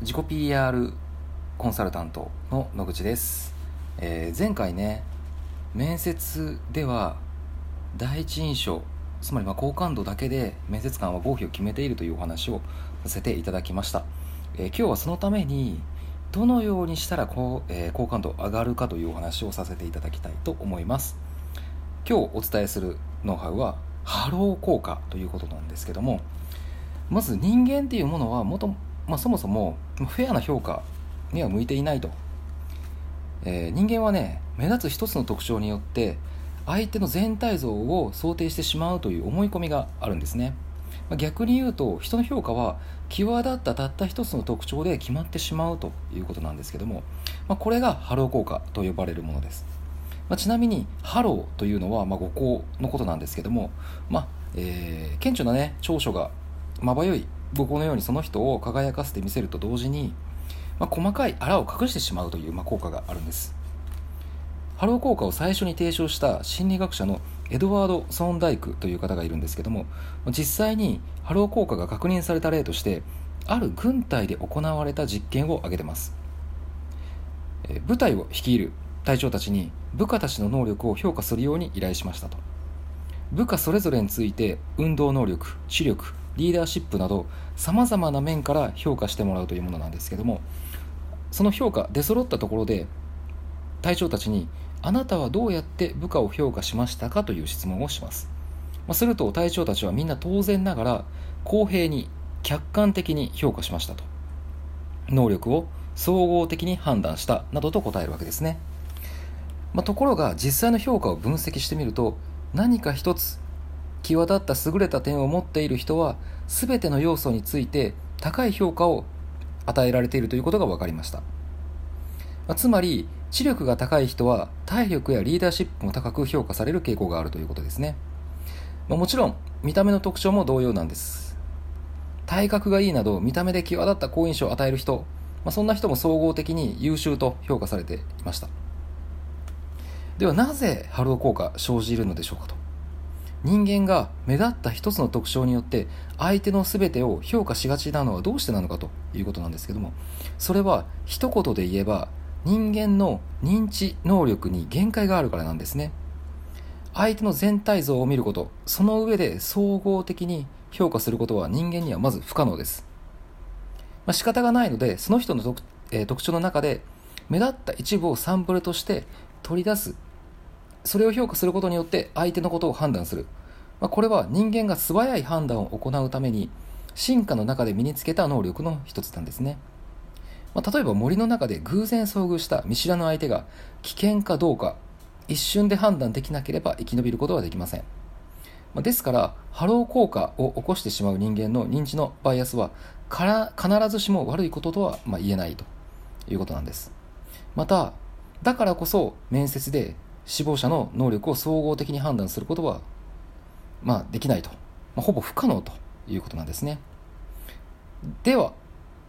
自己 PR コンサルタントの野口です、えー前回ね面接では第一印象つまりま好感度だけで面接官は合否を決めているというお話をさせていただきました、えー今日はそのためにどのようにしたらこう、えー好感度上がるかというお話をさせていただきたいと思います。今日お伝えするノウハウはハロー効果ということなんですけどもまず人間っていうものはもと、まあ、そもそもフェアな評価には向いていないと、えー人間はね目立つ一つの特徴によって相手の全体像を想定してしまうという思い込みがあるんですね、まあ逆に言うと人の評価は際立ったたった一つの特徴で決まってしまうということなんですけども、まあこれがハロー効果と呼ばれるものです。まあ、ちなみにハローというのはまあ後光のことなんですけども、まあえー顕著な、ね、長所がまばゆい後光のようにその人を輝かせてみせると同時に、まあ、細かいあらを隠してしまうという、まあ、効果があるんです。ハロー効果を最初に提唱した心理学者のエドワード・ソーンダイクという方がいるんですけども実際にハロー効果が確認された例としてある軍隊で行われた実験を挙げてます。部隊を率いる隊長たちに部下たちの能力を評価するように依頼しましたと。部下それぞれについて運動能力視力リーダーシップなどさまざまな面から評価してもらうというものなんですけどもその評価出揃ったところで隊長たちにあなたはどうやって部下を評価しましたかという質問をします、まあ、すると隊長たちはみんな当然ながら公平に客観的に評価しましたと。能力を総合的に判断したなどと答えるわけですね、まあ、ところが実際の評価を分析してみると何か一つ際立った優れた点を持っている人は全ての要素について高い評価を与えられているということが分かりました、つまり知力が高い人は体力やリーダーシップも高く評価される傾向があるということですね、まあもちろん見た目の特徴も同様なんです。体格がいいなど見た目で際立った好印象を与える人、まあ、そんな人も総合的に優秀と評価されていました。ではなぜハロー効果生じるのでしょうかと。人間が目立った一つの特徴によって相手の全てを評価しがちなのはどうしてなのかということなんですけどもそれは一言で言えば人間の認知能力に限界があるからなんですね。相手の全体像を見ることその上で総合的に評価することは人間にはまず不可能です、まあ、仕方がないのでその人の特,、えー特徴の中で目立った一部をサンプルとして取り出すそれを評価することによって相手のことを判断する、まあ、これは人間が素早い判断を行うために進化の中で身につけた能力の一つなんですね、まあ、例えば森の中で偶然遭遇した見知らぬ相手が危険かどうか一瞬で判断できなければ生き延びることはできません。まあですからハロー効果を起こしてしまう人間の認知のバイアスはから必ずしも悪いこととはまあ言えないということなんです。まただからこそ面接で志望者の能力を総合的に判断することは、まあ、できないと、まあ、ほぼ不可能ということなんですね。では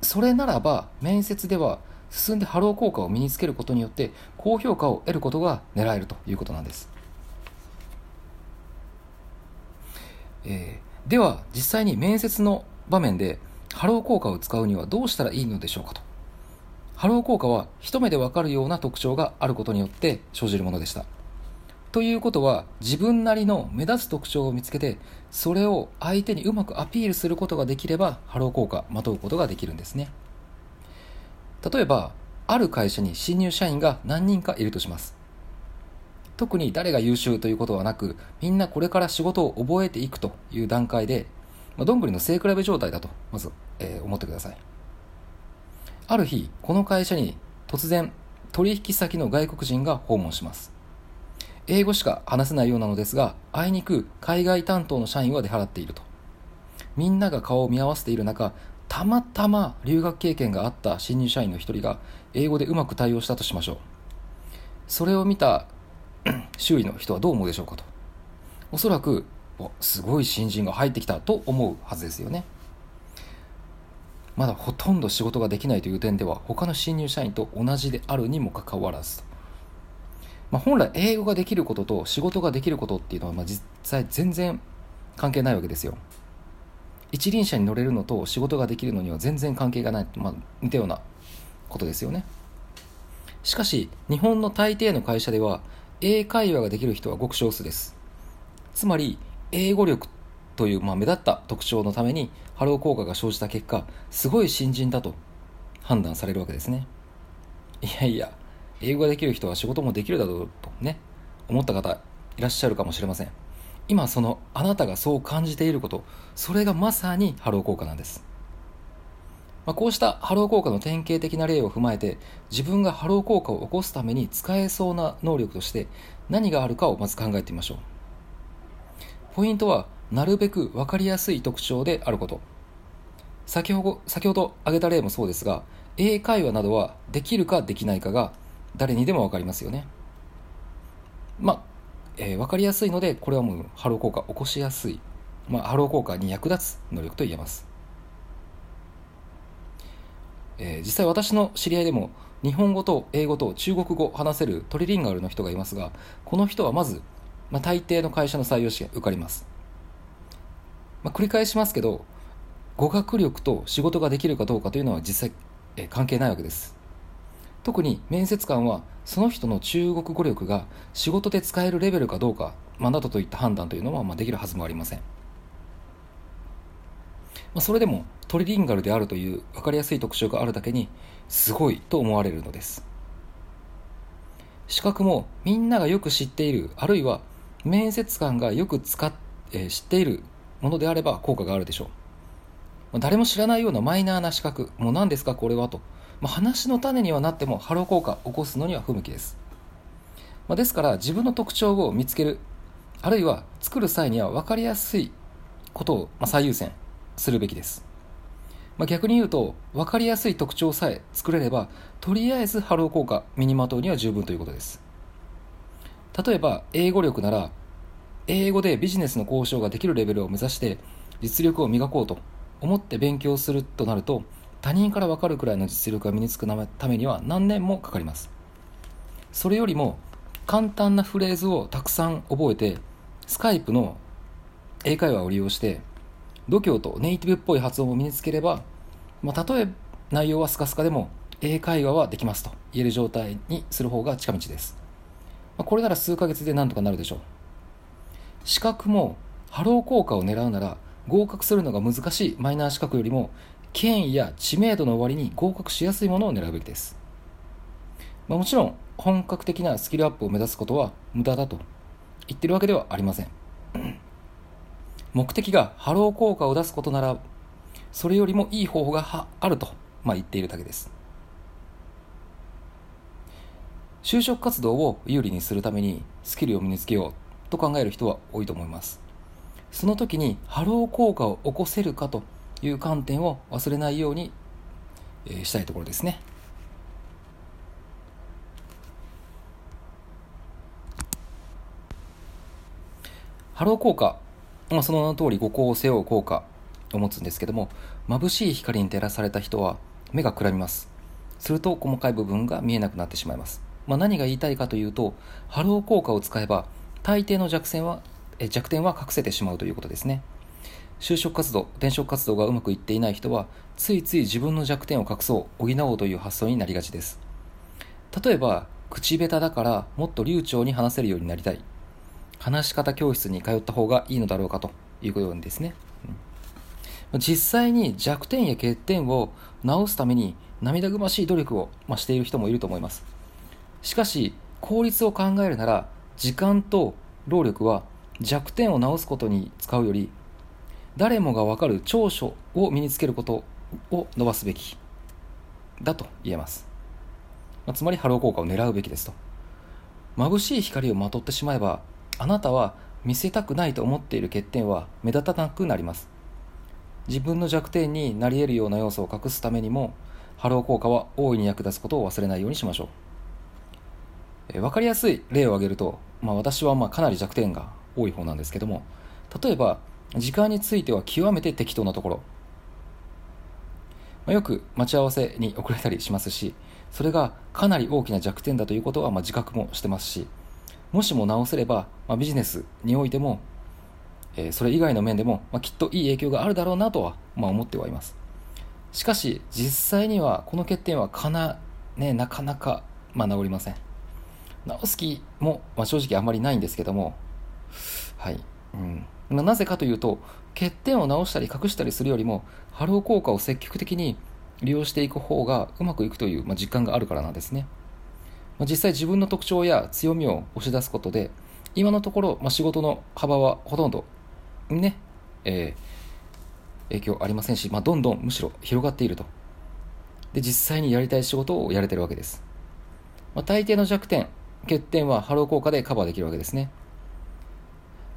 それならば面接では進んでハロー効果を身につけることによって高評価を得ることが狙えるということなんです、えーでは実際に面接の場面でハロー効果を使うにはどうしたらいいのでしょうかと。ハロー効果は一目でわかるような特徴があることによって生じるものでした。ということは自分なりの目立つ特徴を見つけてそれを相手にうまくアピールすることができればハロー効果まとうことができるんですね。例えばある会社に新入社員が何人かいるとします。特に誰が優秀ということはなくみんなこれから仕事を覚えていくという段階で、まあ、どんぐりの背比べ状態だとまず、えー思ってください。ある日、この会社に突然、取引先の外国人が訪問します。英語しか話せないようなのですが、あいにく海外担当の社員は出払っていると。みんなが顔を見合わせている中、たまたま留学経験があった新入社員の一人が英語でうまく対応したとしましょう。それを見た 周囲の人はどう思うでしょうかと。おそらく、すごい新人が入ってきたと思うはずですよね。まだほとんど仕事ができないという点では他の新入社員と同じであるにもかかわらず、まあ、本来英語ができることと仕事ができることっていうのはまあ実際全然関係ないわけですよ。一輪車に乗れるのと仕事ができるのには全然関係がない、まあ、似たようなことですよね。しかし日本の大抵の会社では英会話ができる人はごく少数です。つまり英語力という、まあ、目立った特徴のためにハロー効果が生じた結果すごい新人だと判断されるわけですね。いやいや英語ができる人は仕事もできるだろうとね思った方いらっしゃるかもしれません。今そのあなたがそう感じていることそれがまさにハロー効果なんです、まあ、こうしたハロー効果の典型的な例を踏まえて自分がハロー効果を起こすために使えそうな能力として何があるかをまず考えてみましょう。ポイントはなるべく分かりやすい特徴であること。先ほど先ほど挙げた例もそうですが英会話などはできるかできないかが誰にでも分かりますよね。まあえー、分かりやすいのでこれはもうハロー効果起こしやすい、まあ、ハロー効果に役立つ能力と言えます、えー、実際私の知り合いでも日本語と英語と中国語を話せるトリリンガルの人がいますがこの人はまず、まあ、大抵の会社の採用試験受かります、まあ、繰り返しますけど語学力と仕事ができるかどうかというのは実際、え、関係ないわけです。特に面接官はその人の中国語力が仕事で使えるレベルかどうか、まあ、などといった判断というのは、まあ、できるはずもありません、まあ、それでもトリリンガルであるという分かりやすい特徴があるだけにすごいと思われるのです。資格もみんながよく知っているあるいは面接官がよく使っ、えー、知っているものであれば効果があるでしょう、まあ、誰も知らないようなマイナーな資格。もう何ですかこれはと。まあ、話の種にはなってもハロー効果を起こすのには不向きです、まあ、ですから自分の特徴を見つける。あるいは作る際には分かりやすいことをまあ最優先するべきです、まあ、逆に言うと分かりやすい特徴さえ作れればとりあえずハロー効果身にまとうには十分ということです。例えば英語力なら英語でビジネスの交渉ができるレベルを目指して実力を磨こうと思って勉強するとなると他人から分かるくらいの実力が身につくためには何年もかかります。それよりも簡単なフレーズをたくさん覚えてスカイプの英会話を利用して度胸とネイティブっぽい発音を身につければ、まあ、たとえ内容はスカスカでも英会話はできますと言える状態にする方が近道です、まあ、これなら数ヶ月で何とかなるでしょう。資格もハロー効果を狙うなら合格するのが難しいマイナー資格よりも権威や知名度の割に合格しやすいものを狙うべきです、まあ、もちろん本格的なスキルアップを目指すことは無駄だと言ってるわけではありません。目的がハロー効果を出すことならそれよりもいい方法があると、まあ、言っているだけです。就職活動を有利にするためにスキルを身につけようと考える人は多いと思います。その時にハロー効果を起こせるかという観点を忘れないように、え、したいところですね。ハロー効果、まあ、その名の通り後光を背負う効果を持つんですけども眩しい光に照らされた人は目がくらみます。すると細かい部分が見えなくなってしまいます、まあ、何が言いたいかというとハロー効果を使えば大抵の弱点は弱点は隠せてしまうということですね就職活動、転職活動がうまくいっていない人は、ついつい自分の弱点を隠そう、補おうという発想になりがちです。例えば、口下手だからもっと流暢に話せるようになりたい。話し方教室に通った方がいいのだろうかということですね。うん、実際に弱点や欠点を直すために涙ぐましい努力を、ましている人もいると思います。しかし、効率を考えるなら、時間と労力は弱点を直すことに使うより誰もが分かる長所を身につけることを伸ばすべき。だと言えます、まあ、つまりハロー効果を狙うべきですと。眩しい光をまとってしまえばあなたは見せたくないと思っている欠点は目立たなくなります。自分の弱点になり得るような要素を隠すためにもハロー効果は大いに役立つことを忘れないようにしましょう。え分かりやすい例を挙げると、まあ、私はまあかなり弱点が多い方なんですけども例えば時間については極めて適当なところ、まあ、よく待ち合わせに遅れたりしますしそれがかなり大きな弱点だということはまあ自覚もしてますしもしも直せれば、まあ、ビジネスにおいても、えー、それ以外の面でも、まあ、きっといい影響があるだろうなとは、まあ、思ってはいます。しかし実際にはこの欠点はかな,、ね、なかなか、まあ、治りません。治す気も、まあ、正直あまりないんですけども。はい、うん。ま、なぜかというと欠点を直したり隠したりするよりもハロー効果を積極的に利用していく方がうまくいくという、まあ、実感があるからなんですね、まあ、実際自分の特徴や強みを押し出すことで今のところ、まあ、仕事の幅はほとんどね、えー、影響ありませんし、まあ、どんどんむしろ広がっていると。で実際にやりたい仕事をやれてるわけです、まあ、大抵の弱点欠点はハロー効果でカバーできるわけですね。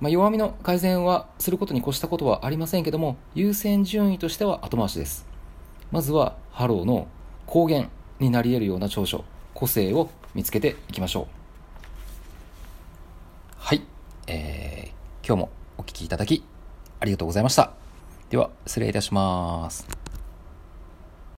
まあ、弱みの改善はすることに越したことはありませんけども優先順位としては後回しです。まずはハローの光源になり得るような長所個性を見つけていきましょう。はい、えー、今日もお聴きいただきありがとうございました。では失礼いたします。